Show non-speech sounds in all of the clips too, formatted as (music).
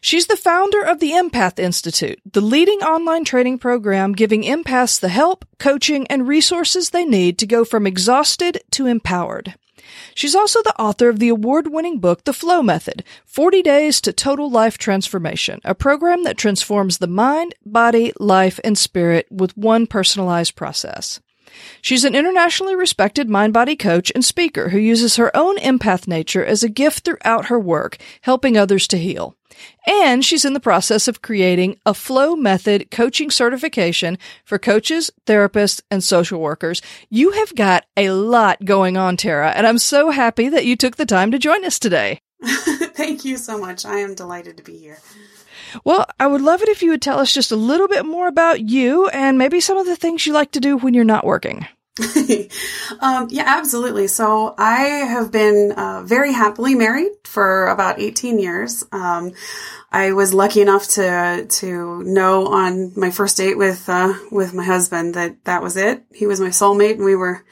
She's the founder of the Empath Institute, the leading online training program giving empaths the help, coaching, and resources they need to go from exhausted to empowered. She's also the author of the award winning book, The Flow Method 40 Days to Total Life Transformation, a program that transforms the mind, body, life, and spirit with one personalized process. She's an internationally respected mind body coach and speaker who uses her own empath nature as a gift throughout her work, helping others to heal. And she's in the process of creating a flow method coaching certification for coaches, therapists, and social workers. You have got a lot going on, Tara, and I'm so happy that you took the time to join us today. (laughs) Thank you so much. I am delighted to be here. Well, I would love it if you would tell us just a little bit more about you and maybe some of the things you like to do when you're not working. (laughs) um, yeah, absolutely. So I have been uh, very happily married for about 18 years. Um, I was lucky enough to to know on my first date with uh, with my husband that that was it. He was my soulmate, and we were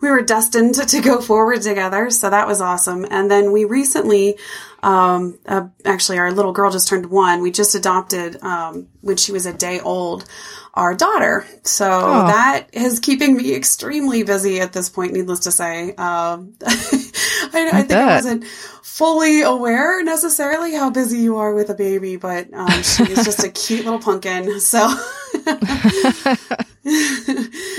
we were destined to, (laughs) to go forward together. So that was awesome. And then we recently um, uh, actually, our little girl just turned one. We just adopted um, when she was a day old our daughter. So oh. that is keeping me extremely busy at this point. Needless to say, um, (laughs) I, I, I think I wasn't fully aware necessarily how busy you are with a baby, but um, she's just a (laughs) cute little pumpkin. So. (laughs)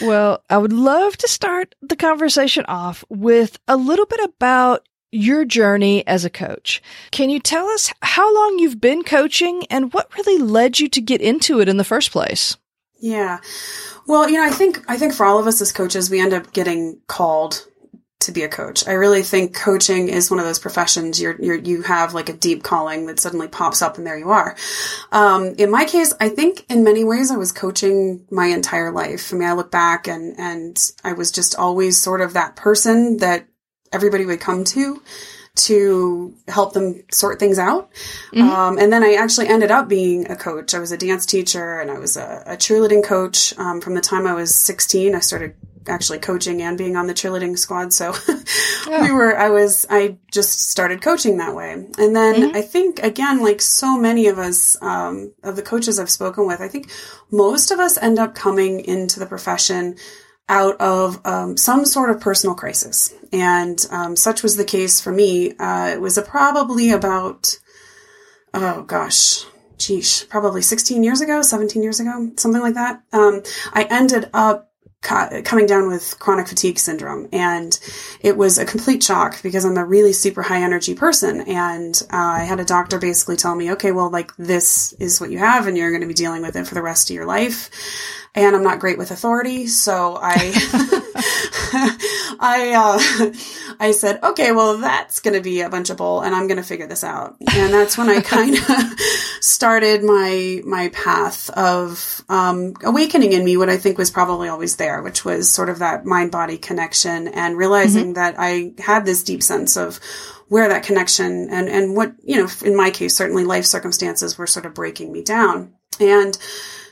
well, I would love to start the conversation off with a little bit about your journey as a coach. Can you tell us how long you've been coaching and what really led you to get into it in the first place? Yeah. Well, you know, I think I think for all of us as coaches, we end up getting called to be a coach. I really think coaching is one of those professions you're, you're you have like a deep calling that suddenly pops up and there you are. Um, in my case, I think in many ways I was coaching my entire life. I mean, I look back and and I was just always sort of that person that everybody would come to to help them sort things out. Mm-hmm. Um, and then I actually ended up being a coach. I was a dance teacher and I was a, a cheerleading coach. Um, from the time I was 16, I started actually coaching and being on the cheerleading squad. So yeah. (laughs) we were, I was, I just started coaching that way. And then mm-hmm. I think again, like so many of us, um, of the coaches I've spoken with, I think most of us end up coming into the profession out of um, some sort of personal crisis. And um, such was the case for me. Uh, it was probably about, oh gosh, geesh, probably 16 years ago, 17 years ago, something like that. Um, I ended up coming down with chronic fatigue syndrome and it was a complete shock because i'm a really super high energy person and uh, i had a doctor basically tell me okay well like this is what you have and you're going to be dealing with it for the rest of your life and i'm not great with authority so i (laughs) i uh, i said okay well that's going to be a bunch of bull and i'm going to figure this out and that's when i (laughs) kind of started my my path of um, awakening in me what I think was probably always there, which was sort of that mind body connection and realizing mm-hmm. that I had this deep sense of where that connection and and what you know in my case certainly life circumstances were sort of breaking me down and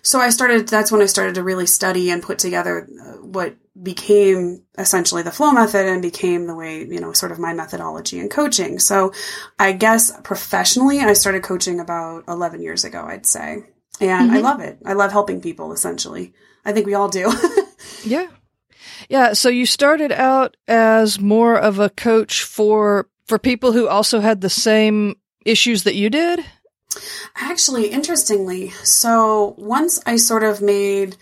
so I started, that's when I started to really study and put together uh, what became essentially the flow method and became the way, you know, sort of my methodology and coaching. So I guess professionally, I started coaching about 11 years ago, I'd say. And mm-hmm. I love it. I love helping people essentially. I think we all do. (laughs) yeah. Yeah. So you started out as more of a coach for, for people who also had the same issues that you did? Actually, interestingly, so once I sort of made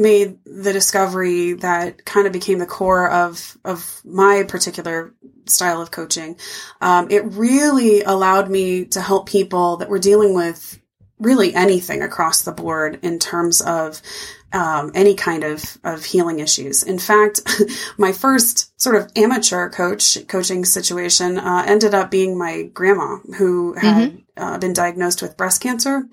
made the discovery that kind of became the core of of my particular style of coaching, um, it really allowed me to help people that were dealing with really anything across the board in terms of um, any kind of, of healing issues. In fact, (laughs) my first sort of amateur coach coaching situation uh, ended up being my grandma who had mm-hmm. uh, been diagnosed with breast cancer,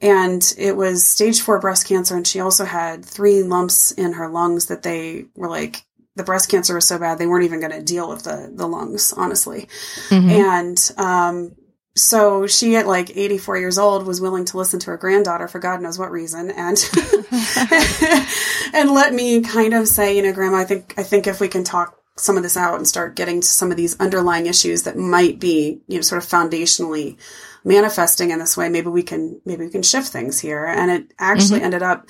and it was stage four breast cancer. And she also had three lumps in her lungs that they were like, the breast cancer was so bad they weren't even going to deal with the the lungs, honestly. Mm-hmm. And um, so she at like 84 years old was willing to listen to her granddaughter for god knows what reason and (laughs) and let me kind of say you know grandma i think i think if we can talk some of this out and start getting to some of these underlying issues that might be you know sort of foundationally manifesting in this way maybe we can maybe we can shift things here and it actually mm-hmm. ended up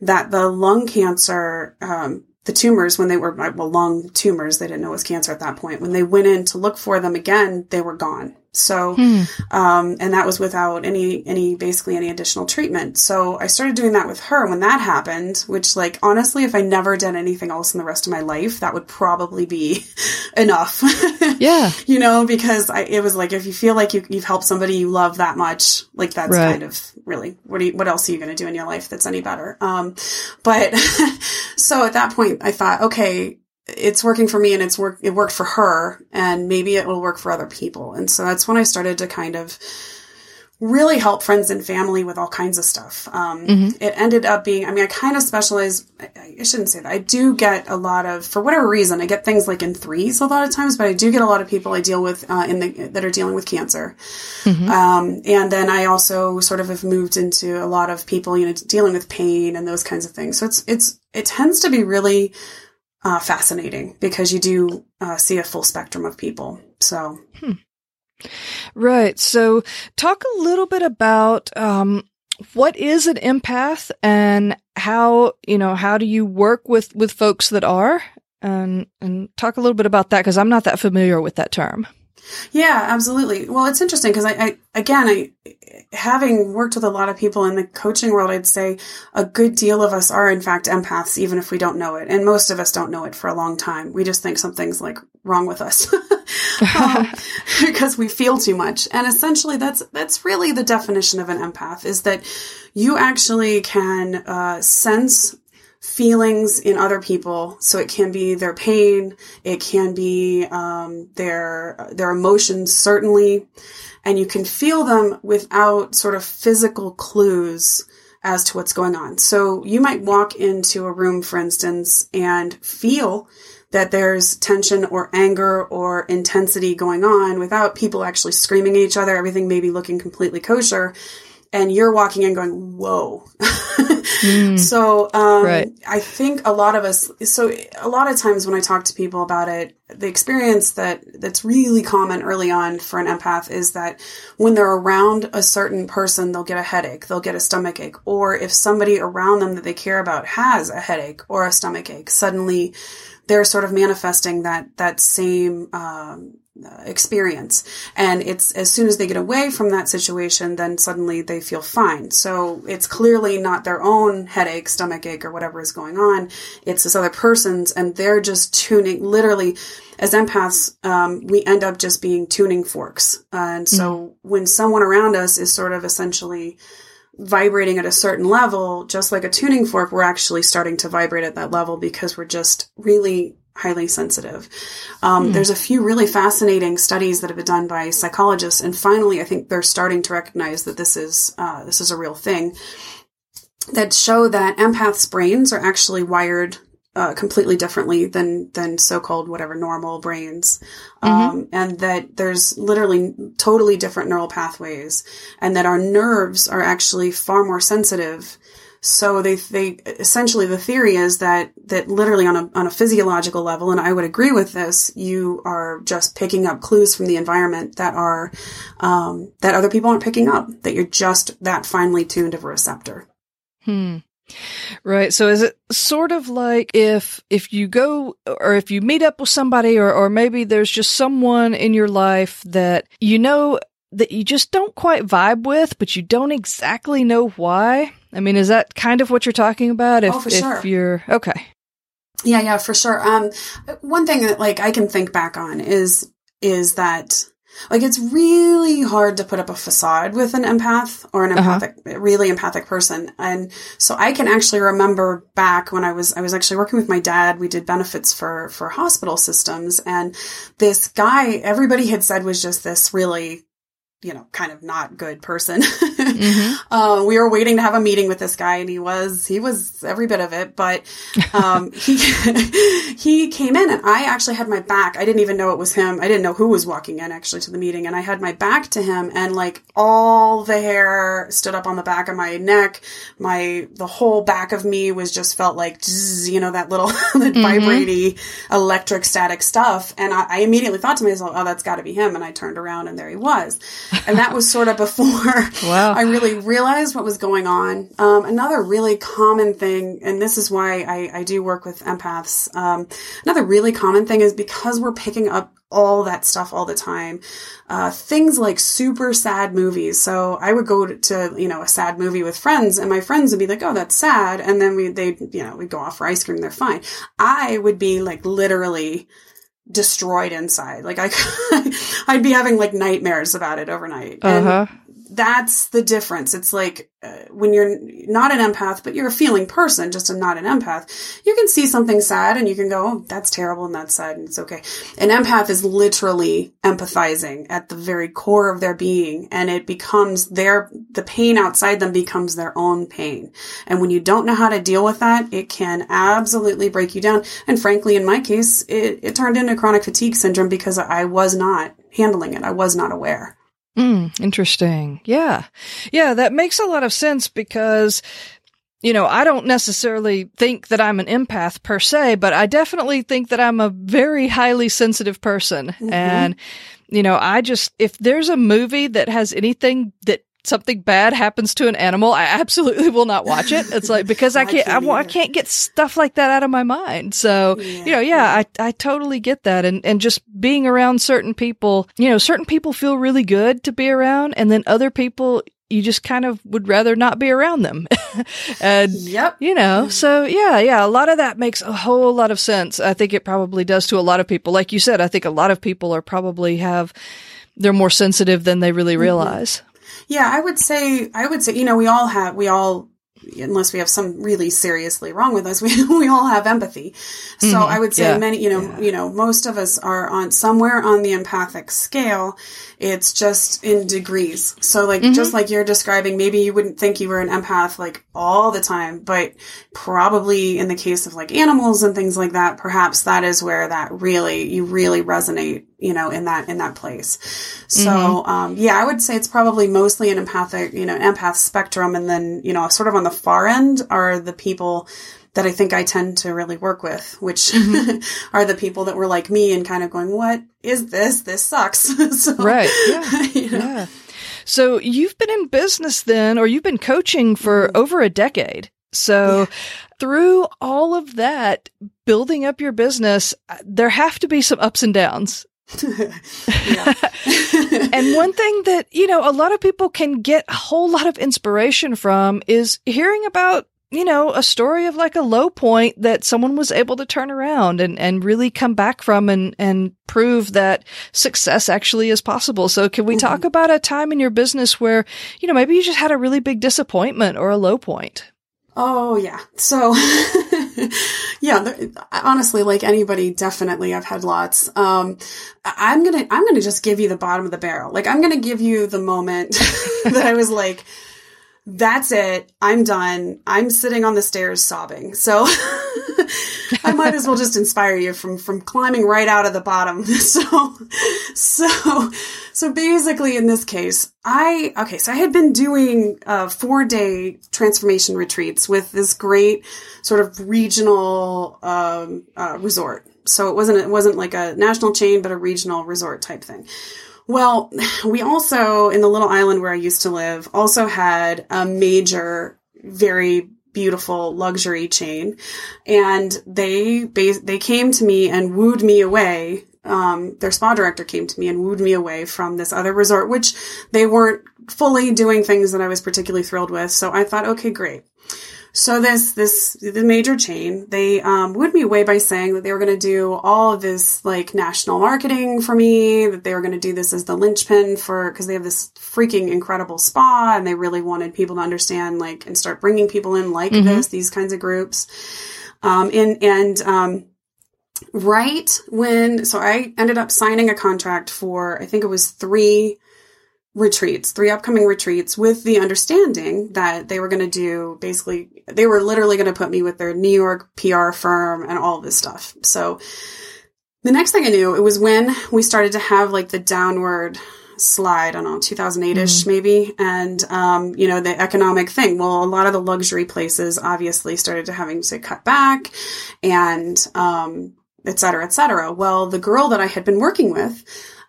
that the lung cancer um, the tumors when they were well lung tumors they didn't know it was cancer at that point when they went in to look for them again they were gone so, hmm. um, and that was without any, any, basically any additional treatment. So I started doing that with her when that happened, which like, honestly, if I never did anything else in the rest of my life, that would probably be (laughs) enough. (laughs) yeah. you know, because I, it was like, if you feel like you, you've helped somebody you love that much, like that's right. kind of really, what do you, what else are you going to do in your life that's any better? Um, but (laughs) so at that point I thought, okay, it's working for me and it's work it worked for her and maybe it will work for other people. And so that's when i started to kind of really help friends and family with all kinds of stuff. Um, mm-hmm. it ended up being i mean i kind of specialize I, I, shouldn't say that. I do get a lot of for whatever reason i get things like in threes a lot of times but i do get a lot of people i deal with uh, in the that are dealing with cancer. Mm-hmm. um, and then i also sort of have moved into a lot of people you know dealing with pain and those kinds of things. So it's it's it tends to be really uh, fascinating because you do uh, see a full spectrum of people. So, hmm. right. So, talk a little bit about um, what is an empath and how you know how do you work with with folks that are, and and talk a little bit about that because I'm not that familiar with that term. Yeah, absolutely. Well, it's interesting because I, I, again, I, having worked with a lot of people in the coaching world, I'd say a good deal of us are in fact empaths, even if we don't know it. And most of us don't know it for a long time. We just think something's like wrong with us (laughs) um, (laughs) because we feel too much. And essentially that's, that's really the definition of an empath is that you actually can, uh, sense feelings in other people. So it can be their pain, it can be um, their their emotions, certainly, and you can feel them without sort of physical clues as to what's going on. So you might walk into a room, for instance, and feel that there's tension or anger or intensity going on without people actually screaming at each other, everything maybe looking completely kosher and you're walking in going, whoa. (laughs) mm, (laughs) so, um, right. I think a lot of us, so a lot of times when I talk to people about it, the experience that, that's really common early on for an empath is that when they're around a certain person, they'll get a headache, they'll get a stomach ache, or if somebody around them that they care about has a headache or a stomach ache, suddenly they're sort of manifesting that, that same, um, experience. And it's as soon as they get away from that situation, then suddenly they feel fine. So it's clearly not their own headache, stomach ache, or whatever is going on. It's this other person's, and they're just tuning, literally, as empaths, um, we end up just being tuning forks. and so mm-hmm. when someone around us is sort of essentially vibrating at a certain level, just like a tuning fork, we're actually starting to vibrate at that level because we're just really highly sensitive. Um, mm. There's a few really fascinating studies that have been done by psychologists, and finally, I think they're starting to recognize that this is uh, this is a real thing. That show that empaths' brains are actually wired uh, completely differently than than so-called whatever normal brains, mm-hmm. um, and that there's literally totally different neural pathways, and that our nerves are actually far more sensitive so they, they, essentially the theory is that, that literally on a, on a physiological level, and I would agree with this, you are just picking up clues from the environment that are, um, that other people aren't picking up, that you're just that finely tuned of a receptor. Hmm. Right. So is it sort of like if if you go or if you meet up with somebody or or maybe there's just someone in your life that you know that you just don't quite vibe with, but you don't exactly know why. I mean, is that kind of what you're talking about? If, oh, for sure. you're okay. Yeah, yeah, for sure. Um, one thing that like I can think back on is, is that like it's really hard to put up a facade with an empath or an uh-huh. empathic, uh-huh. really empathic person. And so I can actually remember back when I was, I was actually working with my dad. We did benefits for, for hospital systems and this guy, everybody had said was just this really you know, kind of not good person. (laughs) mm-hmm. uh, we were waiting to have a meeting with this guy, and he was he was every bit of it. But um, (laughs) he (laughs) he came in, and I actually had my back. I didn't even know it was him. I didn't know who was walking in actually to the meeting, and I had my back to him, and like all the hair stood up on the back of my neck. My the whole back of me was just felt like you know that little (laughs) that mm-hmm. vibrating electric static stuff, and I, I immediately thought to myself, "Oh, that's got to be him." And I turned around, and there he was. And that was sort of before wow. I really realized what was going on. Um, another really common thing, and this is why I, I do work with empaths. Um, another really common thing is because we're picking up all that stuff all the time. Uh, things like super sad movies. So I would go to, you know, a sad movie with friends and my friends would be like, oh, that's sad. And then we, they, you know, we'd go off for ice cream. They're fine. I would be like literally destroyed inside. Like I, (laughs) I'd be having like nightmares about it overnight. Uh-huh. And that's the difference. It's like uh, when you're not an empath, but you're a feeling person, just a, not an empath, you can see something sad and you can go, oh, that's terrible and that's sad and it's okay. An empath is literally empathizing at the very core of their being and it becomes their, the pain outside them becomes their own pain. And when you don't know how to deal with that, it can absolutely break you down. And frankly, in my case, it, it turned into chronic fatigue syndrome because I was not handling it. I was not aware. Mm, interesting. Yeah. Yeah, that makes a lot of sense because you know, I don't necessarily think that I'm an empath per se, but I definitely think that I'm a very highly sensitive person. Mm-hmm. And, you know, I just, if there's a movie that has anything that something bad happens to an animal, I absolutely will not watch it. It's like because I (laughs) can't, I, can't I, I, can't get stuff like that out of my mind. So yeah, you know, yeah, yeah, I I totally get that, and and just being around certain people, you know, certain people feel really good to be around, and then other people. You just kind of would rather not be around them. (laughs) and, yep. you know, so yeah, yeah, a lot of that makes a whole lot of sense. I think it probably does to a lot of people. Like you said, I think a lot of people are probably have, they're more sensitive than they really mm-hmm. realize. Mm-hmm. Yeah, I would say, I would say, you know, we all have, we all, unless we have some really seriously wrong with us, (laughs) we, we all have empathy. So mm-hmm. I would say yeah. many, you know, yeah. you know, most of us are on somewhere on the empathic scale. It's just in degrees. So like, mm-hmm. just like you're describing, maybe you wouldn't think you were an empath like all the time, but probably in the case of like animals and things like that, perhaps that is where that really, you really resonate you know, in that, in that place. So, mm-hmm. um, yeah, I would say it's probably mostly an empathic, you know, empath spectrum. And then, you know, sort of on the far end are the people that I think I tend to really work with, which mm-hmm. (laughs) are the people that were like me and kind of going, what is this? This sucks. (laughs) so, right. (laughs) Yeah. You know. Yeah. So you've been in business then, or you've been coaching for mm-hmm. over a decade. So yeah. through all of that, building up your business, uh, there have to be some ups and downs. (laughs) and one thing that, you know, a lot of people can get a whole lot of inspiration from is hearing about, you know, a story of like a low point that someone was able to turn around and, and really come back from and, and prove that success actually is possible. So can we mm-hmm. talk about a time in your business where, you know, maybe you just had a really big disappointment or a low point? Oh yeah. So (laughs) yeah, honestly, like anybody, definitely I've had lots. Um, I'm going to, I'm going to just give you the bottom of the barrel. Like I'm going to give you the moment (laughs) that I was like, that's it. I'm done. I'm sitting on the stairs sobbing. So (laughs) (laughs) I might as well just inspire you from from climbing right out of the bottom. (laughs) So so so basically in this case, I okay, so I had been doing uh 4-day transformation retreats with this great sort of regional um, uh, resort. So it wasn't it wasn't like a national chain but a regional resort type thing. Well, we also, in the little island where I used to live, also had a major, very beautiful luxury chain. And they, they came to me and wooed me away. Um, their spa director came to me and wooed me away from this other resort, which they weren't fully doing things that I was particularly thrilled with. So I thought, okay, great. So this this the major chain they um, wooed me away by saying that they were going to do all of this like national marketing for me. That they were going to do this as the linchpin for because they have this freaking incredible spa and they really wanted people to understand like and start bringing people in like mm-hmm. this these kinds of groups. Um, and and um, right when so I ended up signing a contract for I think it was three retreats, three upcoming retreats with the understanding that they were going to do basically, they were literally going to put me with their New York PR firm and all of this stuff. So the next thing I knew, it was when we started to have like the downward slide, I don't know, 2008 ish mm-hmm. maybe. And, um, you know, the economic thing. Well, a lot of the luxury places obviously started to having to cut back and, um, et cetera, et cetera. Well, the girl that I had been working with,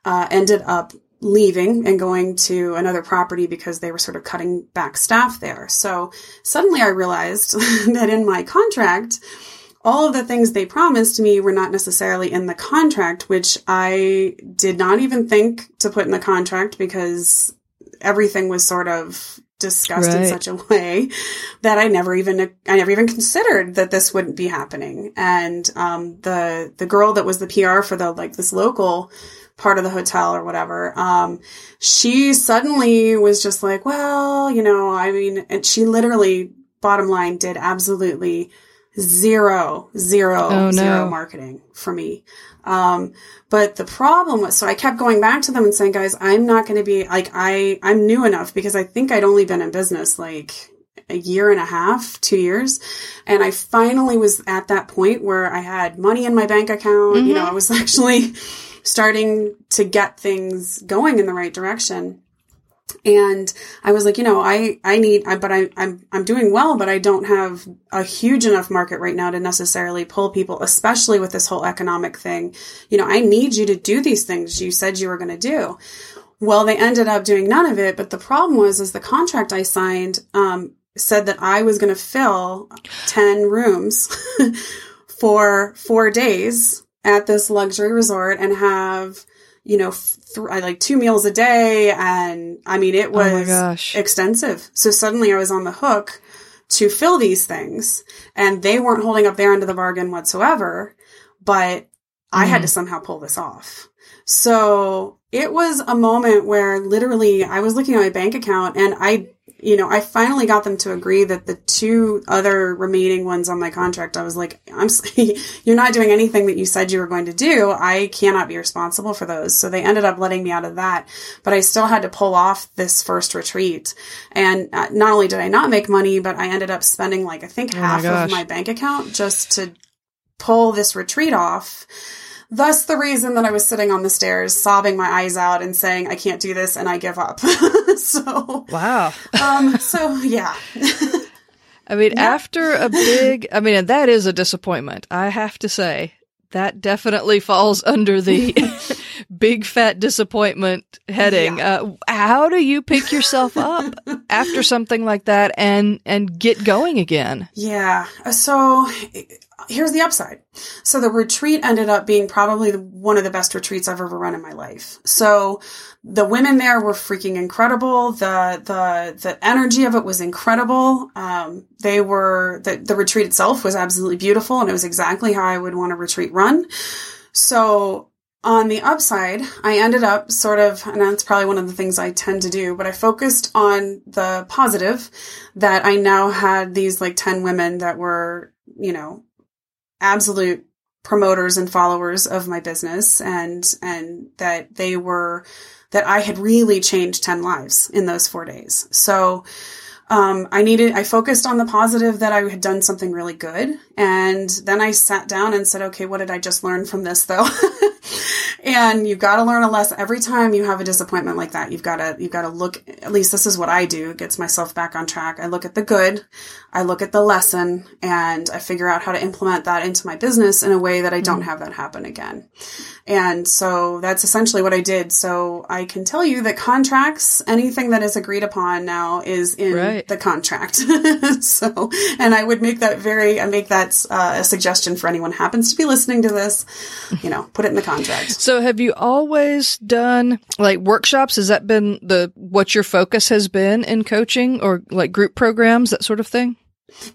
uh, ended up leaving and going to another property because they were sort of cutting back staff there. So suddenly I realized (laughs) that in my contract, all of the things they promised me were not necessarily in the contract, which I did not even think to put in the contract because everything was sort of discussed right. in such a way that I never even I never even considered that this wouldn't be happening. And um, the the girl that was the PR for the like this local part of the hotel or whatever, um, she suddenly was just like, well, you know, I mean, and she literally, bottom line, did absolutely zero, zero, oh, zero marketing for me. Um, but the problem was, so I kept going back to them and saying, guys, I'm not going to be like, I, I'm new enough because I think I'd only been in business like a year and a half, two years. And I finally was at that point where I had money in my bank account. Mm-hmm. You know, mm-hmm. I was (laughs) actually starting to get things going in the right direction. And I was like, you know, I, I need, I, but I, I'm, I'm doing well, but I don't have a huge enough market right now to necessarily pull people, especially with this whole economic thing. You know, I need you to do these things you said you were going to do. Well, they ended up doing none of it. But the problem was, is the contract I signed, um, said that I was going to fill 10 rooms (laughs) for four days at this luxury resort and have, you know, th- like two meals a day. And I mean, it oh was oh extensive. So suddenly I was on the hook to fill these things and they weren't holding up their end of the bargain whatsoever, but I had to mm-hmm. somehow pull this off. So it was a moment where literally I was looking at my bank account and I you know, I finally got them to agree that the two other remaining ones on my contract, I was like, I'm, (laughs) you're not doing anything that you said you were going to do. I cannot be responsible for those. So they ended up letting me out of that, but I still had to pull off this first retreat. And uh, not only did I not make money, but I ended up spending like, I think oh half of my bank account just to pull this retreat off. Thus, the reason that I was sitting on the stairs, sobbing my eyes out and saying, I can't do this and I give up. (laughs) so, wow. um, so, yeah. I mean, yeah. after a big, I mean, that is a disappointment, I have to say. That definitely falls under the (laughs) big fat disappointment heading. Yeah. Uh, how do you pick yourself up after something like that and and get going again? Yeah. So here's the upside. So the retreat ended up being probably one of the best retreats I've ever run in my life. So the women there were freaking incredible. The, the, the energy of it was incredible. Um, they were, the, the retreat itself was absolutely beautiful and it was exactly how I would want a retreat run. So on the upside, I ended up sort of, and that's probably one of the things I tend to do, but I focused on the positive that I now had these like 10 women that were, you know, absolute promoters and followers of my business and and that they were that I had really changed 10 lives in those 4 days. So um, I needed, I focused on the positive that I had done something really good. And then I sat down and said, okay, what did I just learn from this though? (laughs) and you've got to learn a lesson every time you have a disappointment like that. You've got to, you've got to look, at least this is what I do. It gets myself back on track. I look at the good, I look at the lesson and I figure out how to implement that into my business in a way that I don't mm-hmm. have that happen again. And so that's essentially what I did. So I can tell you that contracts, anything that is agreed upon now is in right. the contract. (laughs) so, and I would make that very, I make that uh, a suggestion for anyone happens to be listening to this, you know, put it in the contract. (laughs) So have you always done like workshops? Has that been the, what your focus has been in coaching or like group programs, that sort of thing?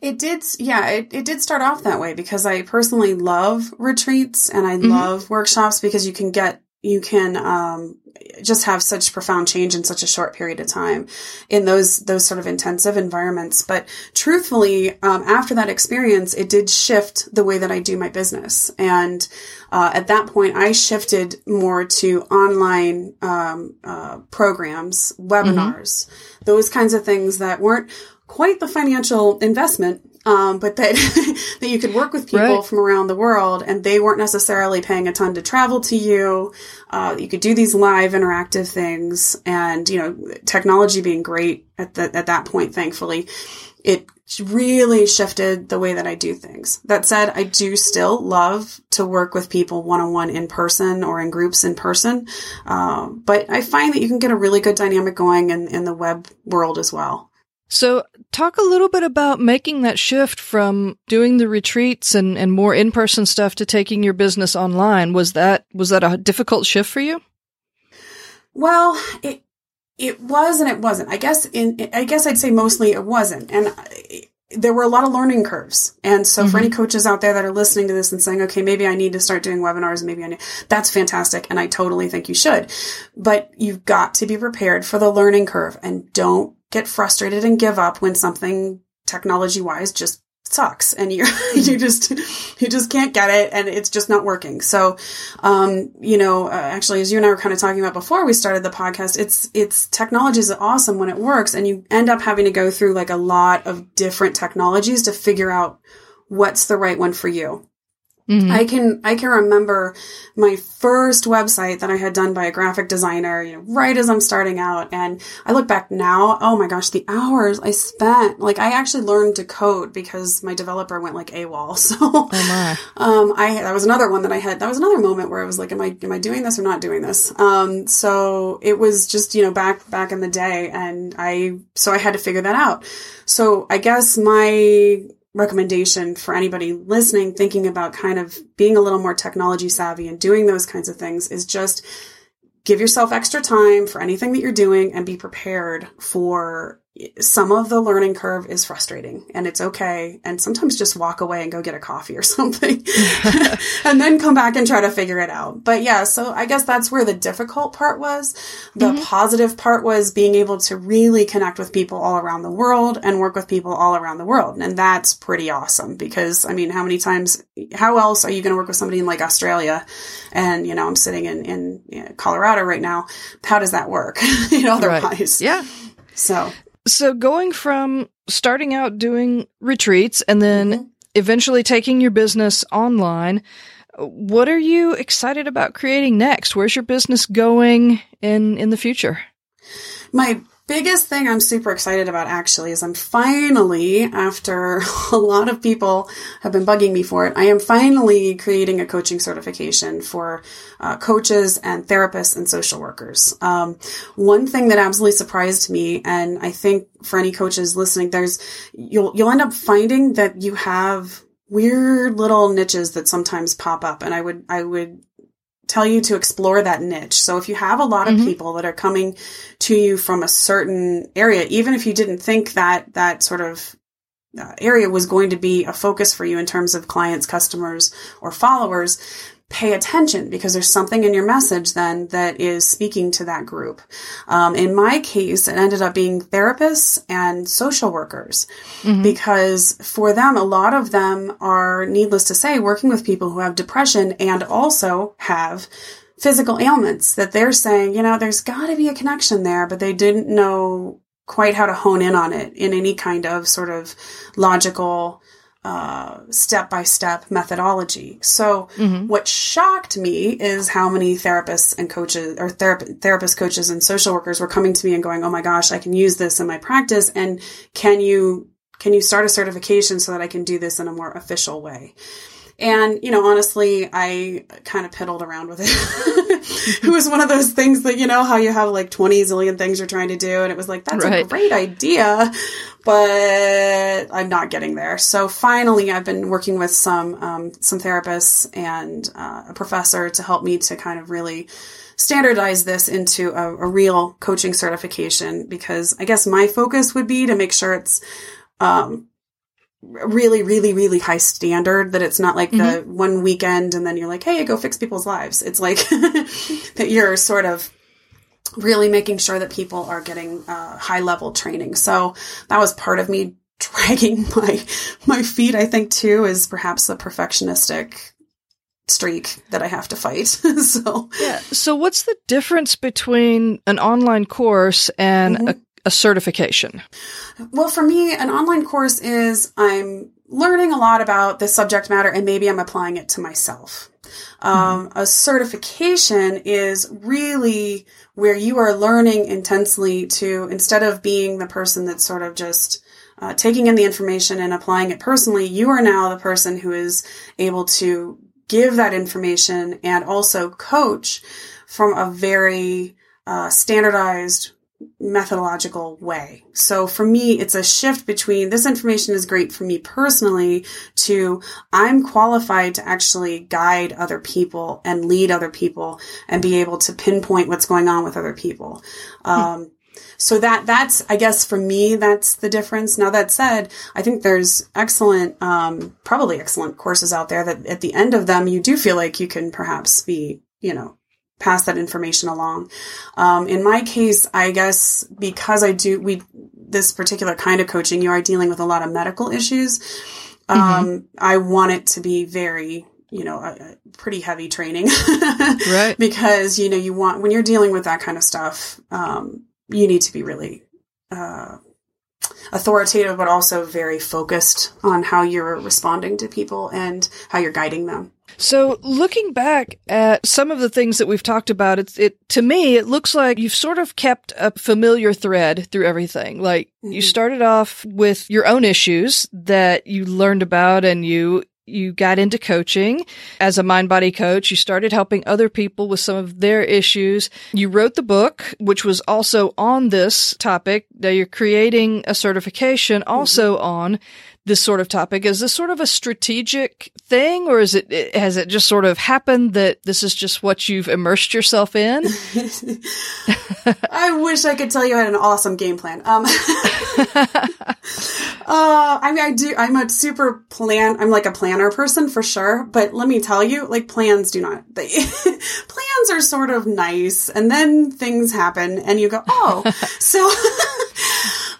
It did, yeah, it, it did start off that way because I personally love retreats and I mm-hmm. love workshops because you can get you can um, just have such profound change in such a short period of time in those those sort of intensive environments. But truthfully, um, after that experience, it did shift the way that I do my business. And uh, at that point, I shifted more to online um, uh, programs, webinars, mm-hmm. those kinds of things that weren't quite the financial investment um, but that (laughs) that you could work with people right. from around the world, and they weren't necessarily paying a ton to travel to you. Uh, you could do these live interactive things, and you know, technology being great at the, at that point, thankfully, it really shifted the way that I do things. That said, I do still love to work with people one on one in person or in groups in person, uh, but I find that you can get a really good dynamic going in, in the web world as well. So, talk a little bit about making that shift from doing the retreats and, and more in person stuff to taking your business online. Was that was that a difficult shift for you? Well, it it was and it wasn't. I guess in I guess I'd say mostly it wasn't, and there were a lot of learning curves. And so, mm-hmm. for any coaches out there that are listening to this and saying, "Okay, maybe I need to start doing webinars," maybe I need, that's fantastic, and I totally think you should. But you've got to be prepared for the learning curve, and don't get frustrated and give up when something technology wise just sucks and you (laughs) you just you just can't get it and it's just not working. So um you know uh, actually as you and I were kind of talking about before we started the podcast it's it's technology is awesome when it works and you end up having to go through like a lot of different technologies to figure out what's the right one for you Mm-hmm. I can I can remember my first website that I had done by a graphic designer, you know, right as I'm starting out, and I look back now, oh my gosh, the hours I spent. Like I actually learned to code because my developer went like AWOL. (laughs) So, oh my. um, I that was another one that I had. That was another moment where I was like, am I am I doing this or not doing this? Um, so it was just you know back back in the day, and I so I had to figure that out. So I guess my recommendation for anybody listening, thinking about kind of being a little more technology savvy and doing those kinds of things is just give yourself extra time for anything that you're doing and be prepared for some of the learning curve is frustrating and it's okay. And sometimes just walk away and go get a coffee or (laughs) something (laughs) and then come back and try to figure it out. But yeah, so I guess that's where the difficult part was. The mm-hmm. positive part was being able to really connect with people all around the world and work with people all around the world. And that's pretty awesome because I mean, how many times, how else are you going to work with somebody in like Australia? And, you know, I'm sitting in, in you know, Colorado right now. How does that work? (laughs) you know, otherwise. Right. Yeah. So so going from starting out doing retreats and then mm-hmm. eventually taking your business online, what are you excited about creating next? Where's your business going in in the future? My biggest thing I'm super excited about actually is I'm finally, after (laughs) a lot of people have been bugging me for it, I am finally creating a coaching certification for uh, coaches and therapists and social workers. Um, one thing that absolutely surprised me, and I think for any coaches listening, there's you'll you'll end up finding that you have weird little niches that sometimes pop up, and I would I would tell you to explore that niche. So if you have a lot of mm-hmm. people that are coming to you from a certain area, even if you didn't think that that sort of uh, area was going to be a focus for you in terms of clients, customers, or followers, pay attention because there's something in your message then that is speaking to that group. Um, in my case, it ended up being therapists and social workers mm-hmm. because for them, a lot of them are, needless to say, working with people who have depression and also have physical ailments that they're saying, you know, there's got to be a connection there, but they didn't know quite how to hone in on it in any kind of sort of logical step by step methodology. So, mm-hmm. what shocked me is how many therapists and coaches, or therap- therapist coaches and social workers were coming to me and going, "Oh my gosh, I can use this in my practice." And can you can you start a certification so that I can do this in a more official way? And, you know, honestly, I kind of piddled around with it. (laughs) (laughs) it was one of those things that, you know, how you have like 20 zillion things you're trying to do. And it was like, that's right. a great idea, but I'm not getting there. So finally, I've been working with some, um, some therapists and uh, a professor to help me to kind of really standardize this into a, a real coaching certification because I guess my focus would be to make sure it's, um, really, really, really high standard that it's not like the one weekend and then you're like, hey, go fix people's lives. It's like (laughs) that you're sort of really making sure that people are getting uh, high level training. So that was part of me (laughs) dragging my my feet. I think too is perhaps the perfectionistic streak that I have to fight. (laughs) so Yeah. So what's the difference between an online course and a, a certification? Well, for me, an online course is I'm learning a lot about the subject matter and maybe I'm applying it to myself. Um, a certification is really where you are learning intensely to, instead of being the person that's sort of just uh, taking in the information and applying it personally, you are now the person who is able to give that information and also coach from a very uh, standardized methodological way. So for me, it's a shift between this information is great for me personally to I'm qualified to actually guide other people and lead other people and be able to pinpoint what's going on with other people. Um, so that that's I guess for me that's the difference. Now that said, I think there's excellent, um, probably excellent courses out there that at the end of them you do feel like you can perhaps be, you know, pass that information along. Um, in my case, I guess because I do we this particular kind of coaching, you are dealing with a lot of medical issues. Um, Mm-hmm. I want it to be very you know, a, a pretty heavy training. (laughs) Right. Because, you know, you want, when you're dealing with that kind of stuff, um, you need to be really, uh, authoritative, but also very focused on how you're responding to people and how you're guiding them. So looking back at some of the things that we've talked about, it's it to me it looks like you've sort of kept a familiar thread through everything. Like you Mhm. started off with your own issues that you learned about and you you got into coaching as a mind body coach. You started helping other people with some of their issues. You wrote the book, which was also on this topic. Now you're creating a certification also on this sort of topic. Is this sort of a strategic thing or is it, has it just sort of happened that this is just what you've immersed yourself in? (laughs) I wish I could tell you I had an awesome game plan. Um, (laughs) uh, I mean, I do. I'm a super plan. I'm like a planner person for sure. But let me tell you, like plans do not. They, (laughs) plans are sort of nice, and then things happen, and you go, oh, so.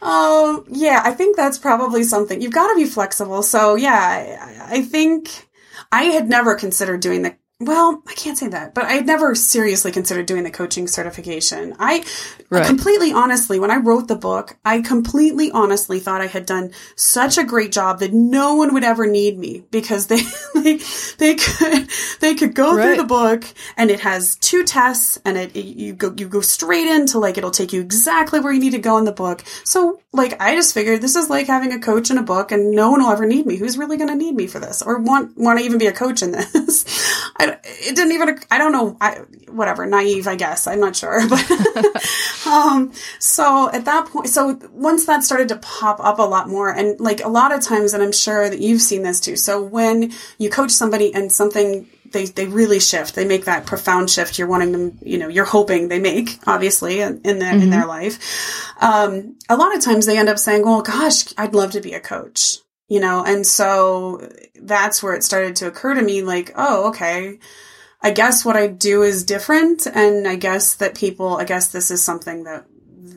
Um, yeah, I think that's probably something. You've got to be flexible. So yeah, I, I think I had never considered doing the. Well, I can't say that, but I had never seriously considered doing the coaching certification. I Right. completely honestly, when I wrote the book, I completely honestly thought I had done such a great job that no one would ever need me because they (laughs) they, they could they could go through the book and it has two tests and it, it- you go you go straight into like it'll take you exactly where you need to go in the book. So like I just figured this is like having a coach in a book and no one will ever need me. Who's really going to need me for this or want want to even be a coach in this? (laughs) I, it didn't even I don't know I whatever naive I guess I'm not sure (laughs) but (laughs) um so at that point so once that started to pop up a lot more and like a lot of times and i'm sure that you've seen this too so when you coach somebody and something they, they really shift they make that profound shift you're wanting them you know you're hoping they make obviously in, in their in their life um a lot of times they end up saying well gosh i'd love to be a coach you know and so that's where it started to occur to me like oh okay I guess what I do is different, and I guess that people, I guess this is something that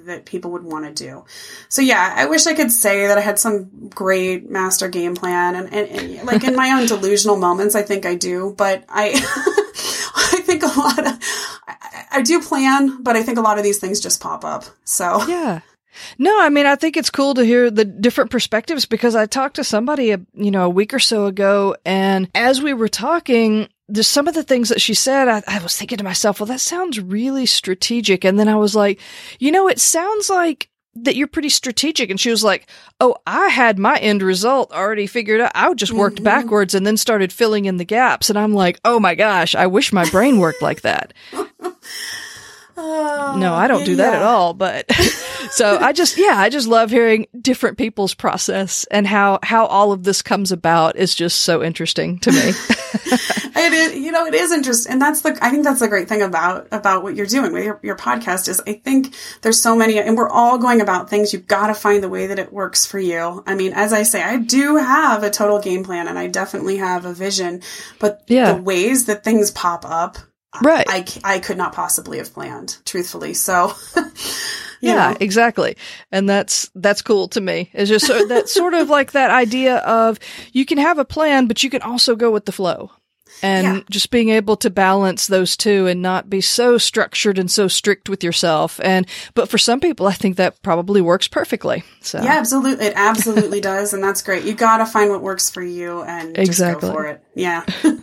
that people would want to do. So yeah, I wish I could say that I had some great master game plan, and, and, and like in my own (laughs) delusional moments, I think I do, but I (laughs) I think a lot of I, I do plan, but I think a lot of these things just pop up. So Yeah. No, I mean, I think it's cool to hear the different perspectives because I talked to somebody, uh, you know, a week or so ago, and as we were talking, there's some of the things that she said, I, I was thinking to myself, well, that sounds really strategic. And then I was like, you know, it sounds like that you're pretty strategic. And she was like, oh, I had my end result already figured out. I just worked Mhm. backwards and then started filling in the gaps. And I'm like, oh my gosh, I wish my brain worked like that. (laughs) no, I don't do that at all. But (laughs) so I just, yeah, I just love hearing different people's process and how, how all of this comes about is just so interesting to me. (laughs) it is, you know, it is interesting. And that's the, I think that's the great thing about, about what you're doing with your, your podcast is I think there's so many, and we're all going about things. You've got to find the way that it works for you. I mean, as I say, I do have a total game plan and I definitely have a vision, but yeah. the ways that things pop up right I, I could not possibly have planned truthfully so (laughs) yeah know. exactly. And that's that's cool to me. It's just so, that's sort of like that idea of you can have a plan but you can also go with the flow. And yeah. just being able to balance those two and not be so structured and so strict with yourself. And but for some people i think that probably works perfectly. So. Yeah absolutely. It absolutely (laughs) does. And that's great. You gotta find what works for you and exactly. just go for it. Yeah (laughs)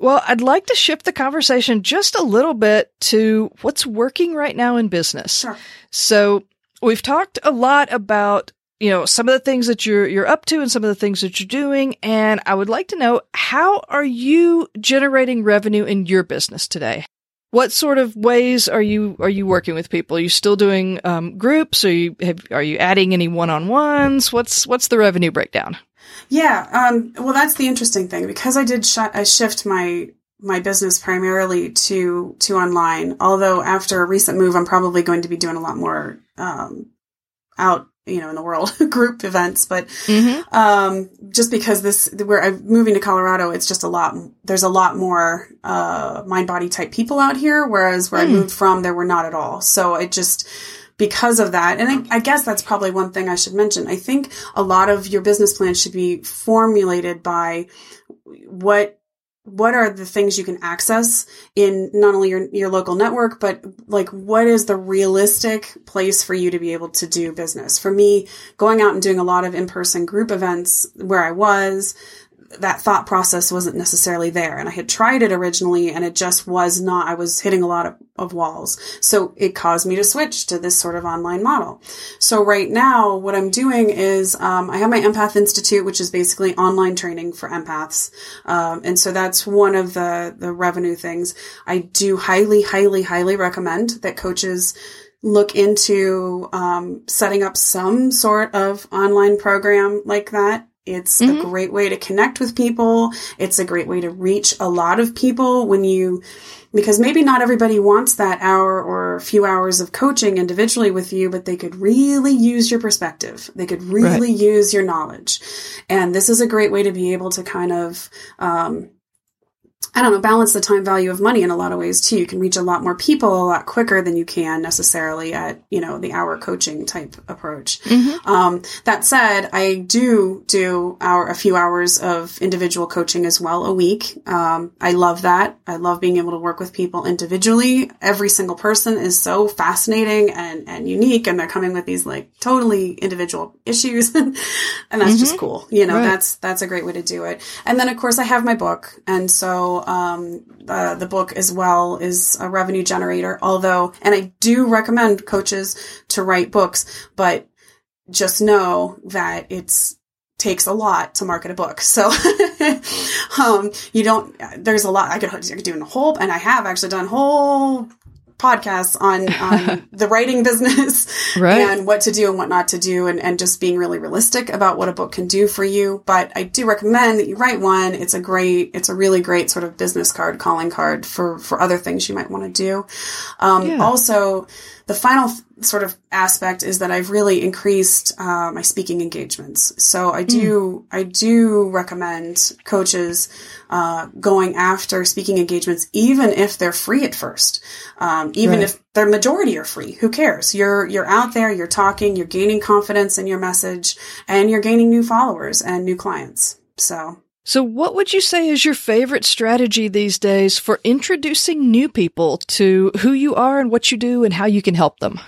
Well, I'd like to shift the conversation just a little bit to what's working right now in business. Sure. So we've talked a lot about, you know, some of the things that you're, you're up to and some of the things that you're doing. And I would like to know, how are you generating revenue in your business today? What sort of ways are you, are you working with people? Are you still doing, um, groups? Are you, have, are you adding any one-on-ones? What's, what's the revenue breakdown? Yeah. Um, well, that's the interesting thing because I did sh- I shift my my business primarily to to online. Although after a recent move, I'm probably going to be doing a lot more um, out you know in the world (laughs) group events but mm-hmm. um, just because this where i'm moving to colorado it's just a lot there's a lot more uh, mind body type people out here whereas where mm. i moved from there were not at all so it just because of that. And I, I, guess that's probably one thing I should mention. I think a lot of your business plan should be formulated by what what are the things you can access in not only your your local network but like what is the realistic place for you to be able to do business for me going out and doing a lot of in-person group events where I was that thought process wasn't necessarily there. And I had tried it originally and it just was not, I was hitting a lot of, of walls. So it caused me to switch to this sort of online model. So right now, what I'm doing is, um, I have my Empath Institute, which is basically online training for empaths. Um, and so that's one of the, the revenue things. I do highly, highly, highly recommend that coaches look into um, setting up some sort of online program like that it's mm-hmm. a great way to connect with people. It's a great way to reach a lot of people when you, because maybe not everybody wants that hour or a few hours of coaching individually with you, but they could really use your perspective. They could really right. use your knowledge. And this is a great way to be able to kind of, um, I don't know, balance the time value of money in a lot of ways too. You can reach a lot more people a lot quicker than you can necessarily at, you know, the hour coaching type approach. Mm-hmm. Um, that said, I do do our, a few hours of individual coaching as well a week. Um, I love that. I love being able to work with people individually. Every single person is so fascinating and, and unique and they're coming with these like totally individual issues. (laughs) and that's mm-hmm. just cool. You know, right. that's, that's a great way to do it. And then of course I have my book. And so, um, uh, the book as well is a revenue generator. Although, and I do recommend coaches to write books, but just know that it's takes a lot to market a book. (laughs) So, um, you don't, there's a lot I could, I could do a whole, and I have actually done whole podcasts on, on (laughs) the writing business (laughs) right. and what to do and what not to do and, and just being really realistic about what a book can do for you. But I do recommend that you write one. It's a great, it's a really great sort of business card, calling card for, for other things you might want to do. Um, yeah. also, the final th- sort of aspect is that I've really increased uh, my speaking engagements. So I do mm. I do recommend coaches uh, going after speaking engagements, even if they're free at first, um, even right. if their majority are free. Who cares? You're you're out there, you're talking, you're gaining confidence in your message, and you're gaining new followers and new clients. So so, what would you say is your favorite strategy these days for introducing new people to who you are and what you do and how you can help them?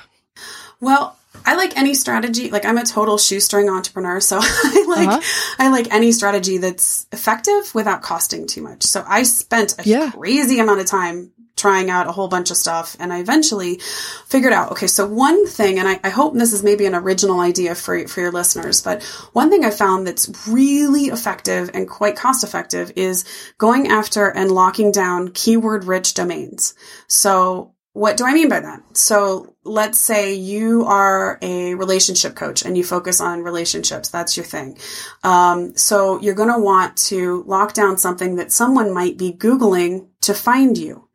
Well, I like any strategy. Like I'm a total shoestring entrepreneur, so (laughs) I like uh-huh. I like any strategy that's effective without costing too much. So I spent a yeah. crazy amount of time trying out a whole bunch of stuff. And I eventually figured out, okay, so one thing, and I, I, hope this is maybe an original idea for, for your listeners, but one thing I found that's really effective and quite cost effective is going after and locking down keyword rich domains. So what do I mean by that? So let's say you are a relationship coach and you focus on relationships. That's your thing. Um, so you're going to want to lock down something that someone might be Googling to find you.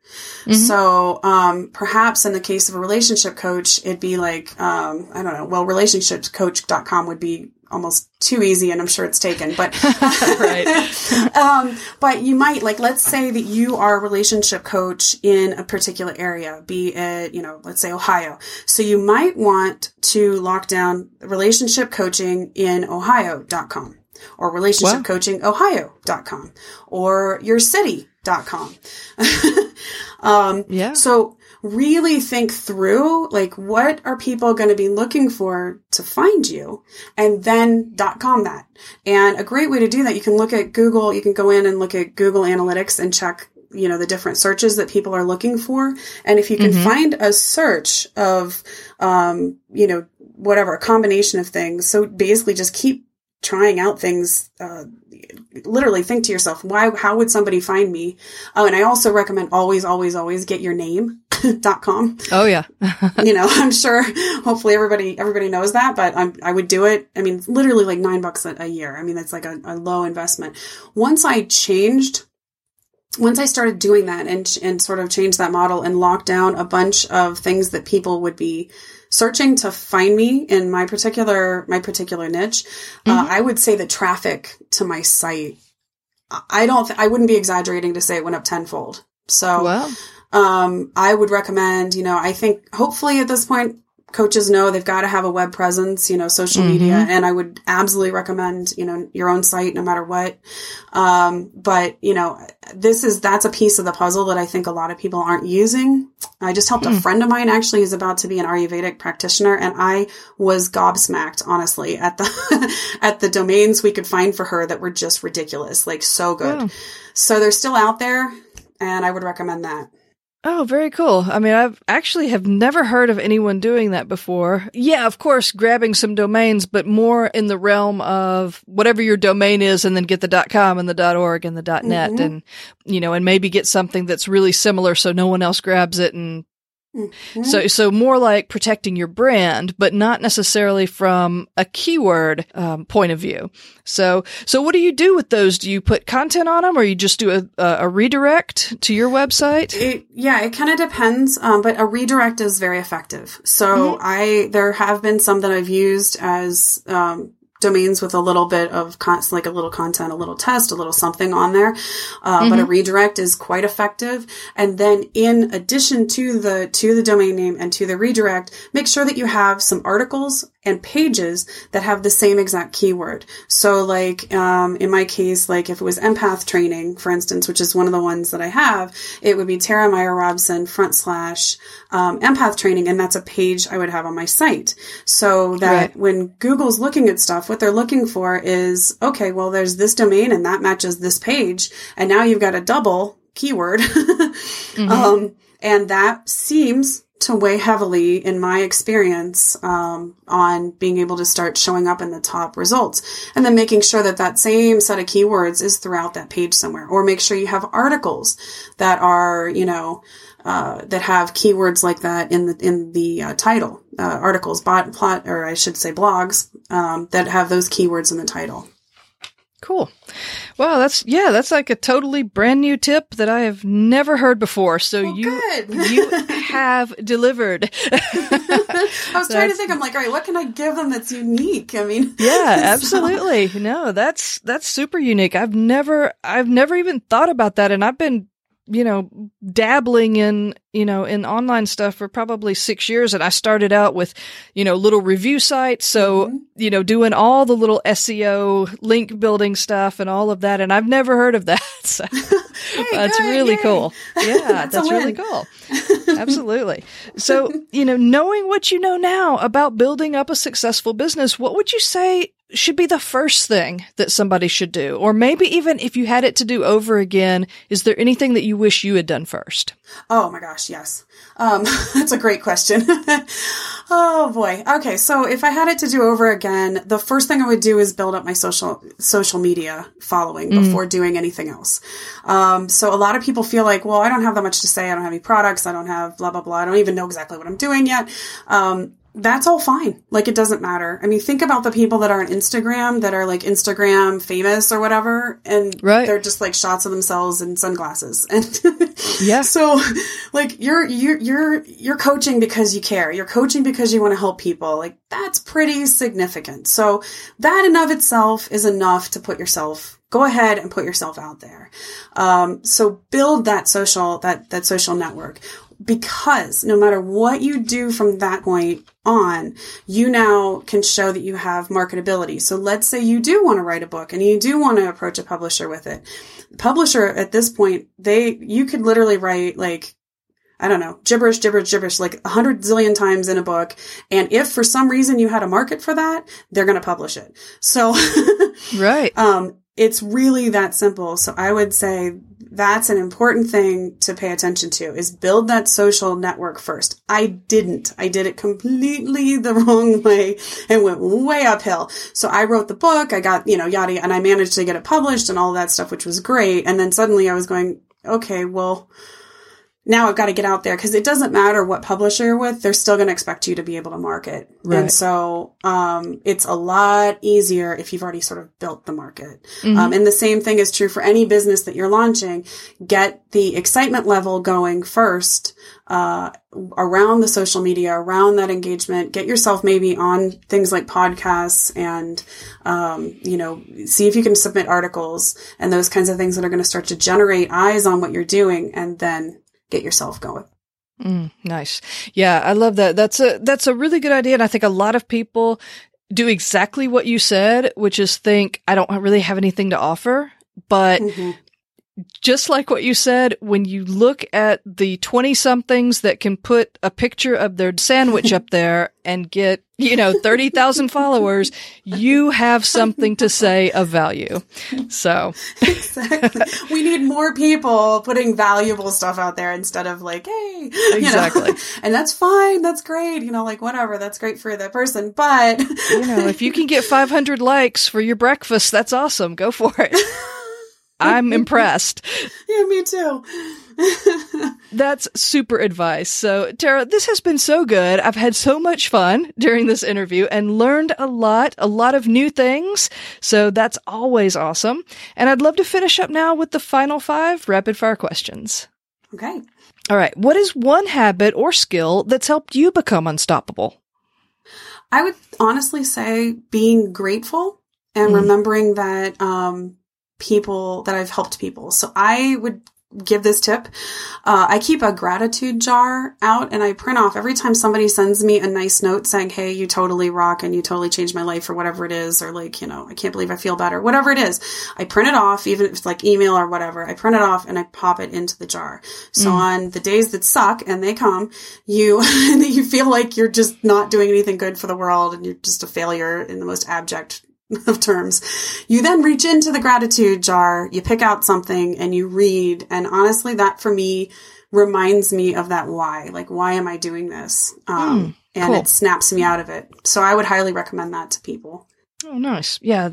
Mm-hmm. So, um, perhaps in the case of a relationship coach, it'd be like, um, I don't know, well, relationshipscoach.com would be almost too easy and I'm sure it's taken, but, (laughs) (laughs) right. um, but you might like, let's say that you are a relationship coach in a particular area, be it, you know, let's say Ohio. So you might want to lock down relationship coaching in ohio.com or relationship coaching ohio.com or your city.com. (laughs) um, yeah. So really think through like what are people going to be looking for to find you and then dot com that. And a great way to do that, you can look at Google, you can go in and look at Google Analytics and check you know the different searches that people are looking for and if you can mm-hmm. find a search of um you know whatever a combination of things so basically just keep trying out things uh, literally think to yourself why how would somebody find me? Oh and i also recommend always always always get your name (laughs) dot com. Oh yeah. (laughs) You know i'm sure hopefully everybody everybody knows that but I'm, i would do it. I mean literally like nine bucks a, a year. I mean that's like a, a low investment. Once i changed once I started doing that and and sort of changed that model and locked down a bunch of things that people would be searching to find me in my particular my particular niche, uh, mm-hmm. uh, I would say the traffic to my site. I don't. Th- I wouldn't be exaggerating to say it went up tenfold. So, wow. um, I would recommend. You know, I think hopefully at this point coaches know they've got to have a web presence, you know, social mm-hmm. media. And I would absolutely recommend, you know, your own site no matter what. Um, but, you know, this is, that's a piece of the puzzle that I think a lot of people aren't using. I just helped mm. a friend of mine actually who's about to be an Ayurvedic practitioner. And I was gobsmacked, honestly, at the, (laughs) at the domains we could find for her that were just ridiculous, like so good. So they're still out there and I would recommend that. Oh, very cool. I mean, I've actually have never heard of anyone doing that before. Yeah, of course, grabbing some domains, but more in the realm of whatever your domain is and then get the .com and the .org and the .net mm-hmm. and, you know, and maybe get something that's really similar so no one else grabs it and Mm-hmm. So, so more like protecting your brand, but not necessarily from a keyword um, point of view. So, so what do you do with those? Do you put content on them, or you just do a, a redirect to your website? It, yeah, it kind of depends, um, but a redirect is very effective. So, mm-hmm. I there have been some that I've used as um, domains with a little bit of con- like a little content, a little test, a little something on there. Uh, mm-hmm. But a mm-hmm. redirect is quite effective. And then in addition to the, to the domain name and to the redirect, make sure that you have some articles and pages that have the same exact keyword. So like, um, in my case, like if it was empath training, for instance, which is one of the ones that I have, it would be Tara Meyer Robson front slash, um, empath training. And that's a page I would have on my site. So that right. when Google's looking at stuff, what they're looking for is, okay, well, there's this domain and that matches this page. And now you've got a double keyword. (laughs) mm-hmm. um, and that seems to weigh heavily in my experience um, on being able to start showing up in the top results and then making sure that that same set of keywords is throughout that page somewhere or make sure you have articles that are you know uh, that have keywords like that in the in the uh, title uh, articles bot plot or i should say blogs um, that have those keywords in the title Cool. Wow, that's yeah, that's like a totally brand new tip that I have never heard before. So oh, you you (laughs) have delivered. I was trying to think. I'm like, all right, what can I give them that's unique? I mean, (laughs) yeah, absolutely. So. No, that's that's super unique. I've never I've never even thought about that, and I've been you know, dabbling in, you know, in online stuff for probably six years. And I started out with, you know, little review sites. So, mm-hmm. you know, doing all the little SEO link building stuff and all of that. And I've never heard of that. (laughs) So (laughs) hey, that's really yay. cool. (laughs) Yeah, that's, that's really cool. Absolutely. So, you know, knowing what you know now about building up a successful business, what would you say should be the first thing that somebody should do? Or maybe even if you had it to do over again, is there anything that you wish you had done first? Oh my gosh, yes. Um, (laughs) that's a great question. (laughs) oh boy. Okay, so if I had it to do over again, the first thing I would do is build up my social social media following mm. before doing anything else. Um, so a lot of people feel like, well, I don't have that much to say. I don't have any products. I don't have blah blah blah. I don't even know exactly what I'm doing yet. Um, that's all fine. Like it doesn't matter. I mean, think about the people that are on Instagram that are like Instagram famous or whatever, and right. they're just like shots of themselves in sunglasses. And (laughs) yeah, so like you're you're you're you're coaching because you care. You're coaching because you want to help people. Like that's pretty significant. So that in of itself is enough to put yourself go ahead and put yourself out there. Um, so build that social that that social network because no matter what you do from that point on, you now can show that you have marketability. So let's say you do want to write a book and you do want to approach a publisher with it. The publisher at this point, they, you could literally write like, I don't know, gibberish, gibberish, gibberish, like a hundred zillion times in a book. And if for some reason you had a market for that, they're going to publish it. So, (laughs) right. Um, it's really that simple. So I would say that's an important thing to pay attention to is build that social network first. I didn't. I did it completely (laughs) the wrong way and went way uphill. So I wrote the book, I got, you know, yada, and I managed to get it published and all that stuff, which was great. And then suddenly I was going, okay, well, now I've got to get out there because it doesn't matter what publisher you're with, they're still going to expect you to be able to market. Right. And so, um, it's a lot easier if you've already sort of built the market. Mm-hmm. Um, and the same thing is true for any business that you're launching. Get the excitement level going first, uh, around the social media, around that engagement. Get yourself maybe on things like podcasts and, um, you know, see if you can submit articles and those kinds of things that are going to start to generate eyes on what you're doing and then get yourself going. Mm, nice. Yeah, I love that. That's a that's a really good idea and I think a lot of people do exactly what you said, which is think I don't really have anything to offer, but mm-hmm just like what you said, when you look at the 20 somethings that can put a picture of their sandwich up (laughs) there and get, you know, 30,000 (laughs) followers, you have something to say of value. So. exactly. (laughs) We need more people putting valuable stuff out there instead of like, hey, exactly. Know? And that's fine. That's great. You know, like whatever. That's great for that person. But, you know, if you can get 500 likes for your breakfast, that's awesome. Go for it. I'm (laughs) impressed. Yeah, me too. (laughs) That's super advice. So, Tara, this has been so good. I've had so much fun during this interview and learned a lot, a lot of new things. So that's always awesome. And I'd love to finish up now with the final five rapid fire questions. Okay. All right. What is one habit or skill that's helped you become unstoppable? I would honestly say being grateful and mm. remembering that um, people that I've helped people. So I would give this tip. Uh, I keep a gratitude jar out and I print off every time somebody sends me a nice note saying, Hey, you totally rock and you totally changed my life or whatever it is. Or like, you know, I can't believe I feel better, whatever it is. I print it off, even if it's like email or whatever. I print it off and I pop it into the jar. So mm. on the days that suck and they come, you, (laughs) you feel like you're just not doing anything good for the world and you're just a failure in the most abject of terms. You then reach into the gratitude jar, you pick out something and you read. And honestly, that for me reminds me of that why. Like, why am I doing this? Um, mm, and cool. it snaps me out of it. So I would highly recommend that to people. Oh, nice. Yeah,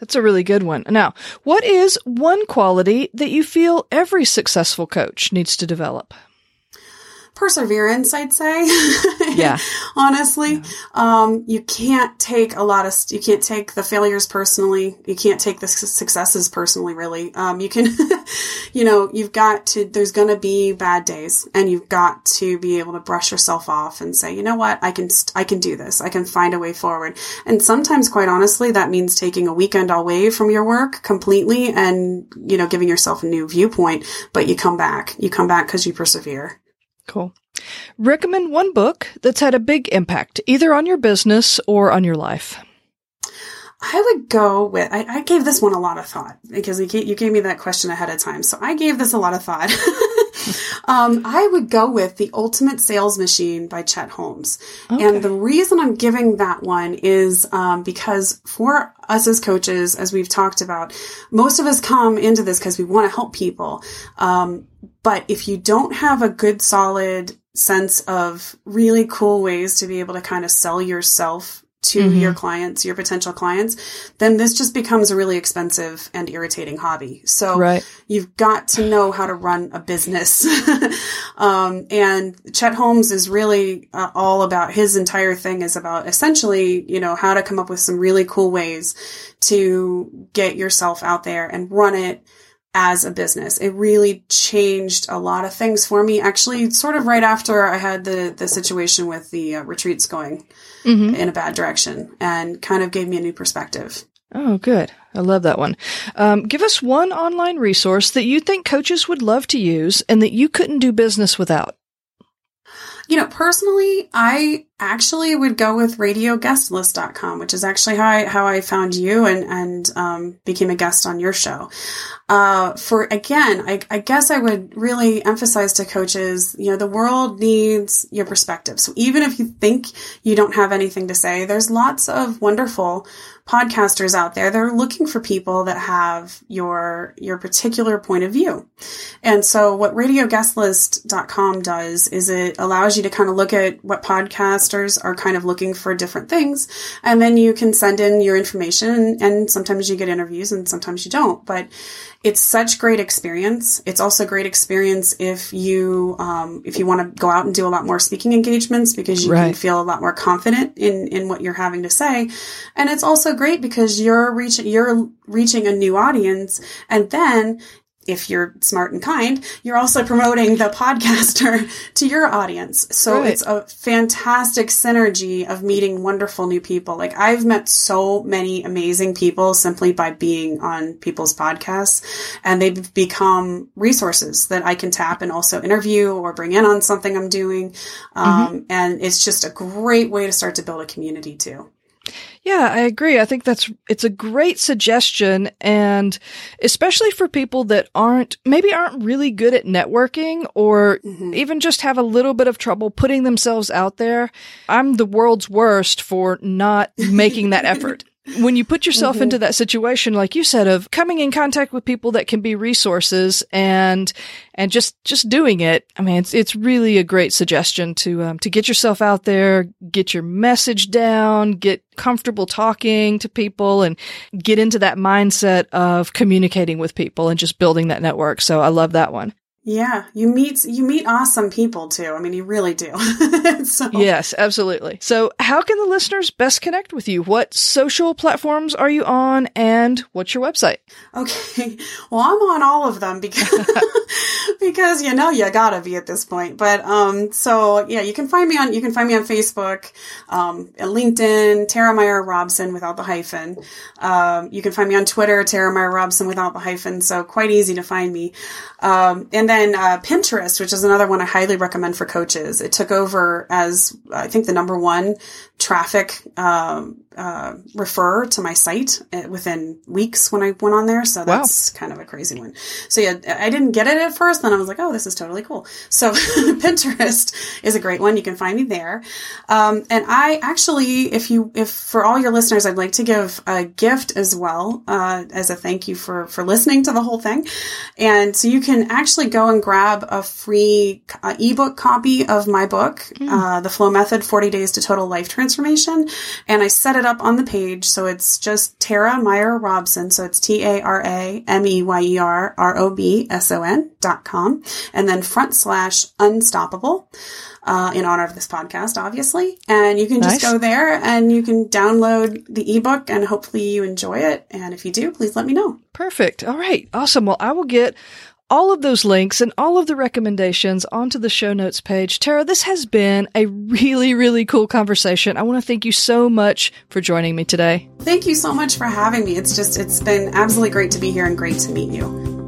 that's a really good one. Now, what is one quality that you feel every successful coach needs to develop? Perseverance, I'd say. (laughs) yeah. Honestly, yeah. Um, you can't take a lot of, you can't take the failures personally. You can't take the successes personally, really. Um, you can, (laughs) you know, you've got to, there's going to be bad days and you've got to be able to brush yourself off and say, you know what? I can, st- I can do this. I can find a way forward. And sometimes, quite honestly, that means taking a weekend away from your work completely and, you know, giving yourself a new viewpoint, but you come back. You come back because you persevere. Cool. Recommend one book that's had a big impact, either on your business or on your life. I would go with, I, I gave this one a lot of thought because you gave, you gave me that question ahead of time. So I gave this a lot of thought. (laughs) um, I would go with The Ultimate Sales Machine by Chet Holmes. Okay. And the reason I'm giving that one is um, because for us as coaches, as we've talked about, most of us come into this because we want to help people. Um, but if you don't have a good, solid sense of really cool ways to be able to kind of sell yourself to mm-hmm. your clients, your potential clients, then this just becomes a really expensive and irritating hobby. So right. you've got to know how to run a business. (laughs) um, and Chet Holmes is really uh, all about his entire thing is about essentially, you know, how to come up with some really cool ways to get yourself out there and run it as a business. It really changed a lot of things for me. Actually, sort of right after I had the the situation with the uh, retreats going mm-hmm. in a bad direction, and kind of gave me a new perspective. Oh, good. I love that one. Um, give us one online resource that you think coaches would love to use and that you couldn't do business without. You know, personally, I actually would go with radioguestlist.com, which is actually how I, how I found you and, and, um, became a guest on your show. Uh, for again, I, I guess I would really emphasize to coaches, you know, the world needs your perspective. So even if you think you don't have anything to say, there's lots of wonderful podcasters out there that are looking for people that have your your particular point of view. And so what radioguestlist.com does is it allows you to kind of look at what podcasters are kind of looking for different things and then you can send in your information and sometimes you get interviews and sometimes you don't. But it's such great experience. It's also great experience if you um, if you want to go out and do a lot more speaking engagements because you right. can feel a lot more confident in in what you're having to say, and it's also great because you're reaching you're reaching a new audience, and then if you're smart and kind, you're also promoting the podcaster (laughs) to your audience. So right. it's a fantastic synergy of meeting wonderful new people. Like I've met so many amazing people simply by being on people's podcasts and they've become resources that I can tap and also interview or bring in on something I'm doing. Um, mm-hmm. and it's just a great way to start to build a community too. Yeah, I agree. I think that's, it's a great suggestion. And especially for people that aren't, maybe aren't really good at networking or mm-hmm. even just have a little bit of trouble putting themselves out there. I'm the world's worst for not making that effort (laughs) when you put yourself mm-hmm. into that situation, like you said, of coming in contact with people that can be resources and, and just, just doing it. I mean, it's, it's really a great suggestion to, um, to get yourself out there, get your message down, get comfortable talking to people and get into that mindset of communicating with people and just building that network. So I love that one. Yeah, you meet you meet awesome people too. I mean, you really do. (laughs) so. Yes, absolutely. So, how can the listeners best connect with you? What social platforms are you on, and what's your website? Okay, (laughs) well, I'm on all of them because (laughs) because you know you gotta be at this point. But um, so yeah, you can find me on you can find me on Facebook, um, LinkedIn, Tara Meyer Robson without the hyphen. Um, you can find me on Twitter, Tara Meyer Robson without the hyphen. So quite easy to find me. Um, and then then uh, Pinterest, which is another one I highly recommend for coaches. It took over as I think the number one traffic um, uh, refer to my site uh, within weeks when I went on there. So that's wow. kind of a crazy one. So yeah, I didn't get it at first. Then I was like, oh, this is totally cool. So (laughs) Pinterest is a great one. You can find me there. Um, and I actually, if you, if for all your listeners, I'd like to give a gift as well, uh, as a thank you for, for listening to the whole thing. And so you can actually go and grab a free uh, ebook copy of my book, mm. The Flow Method, 40 Days to Total Life Transformation. And I set it up on the page. So it's just Tara Meyer Robson. So it's T A R A M E Y E R R O B S O N dot com. And then front slash unstoppable. Uh, in honor of this podcast, obviously. And you can just nice. go there and you can download the ebook and hopefully you enjoy it. And if you do, please let me know. Perfect. All right. Awesome. Well, I will get all of those links and all of the recommendations onto the show notes page. Tara, this has been a really, really cool conversation. I want to thank you so much for joining me today. Thank you so much for having me. It's just, it's been absolutely great to be here and great to meet you.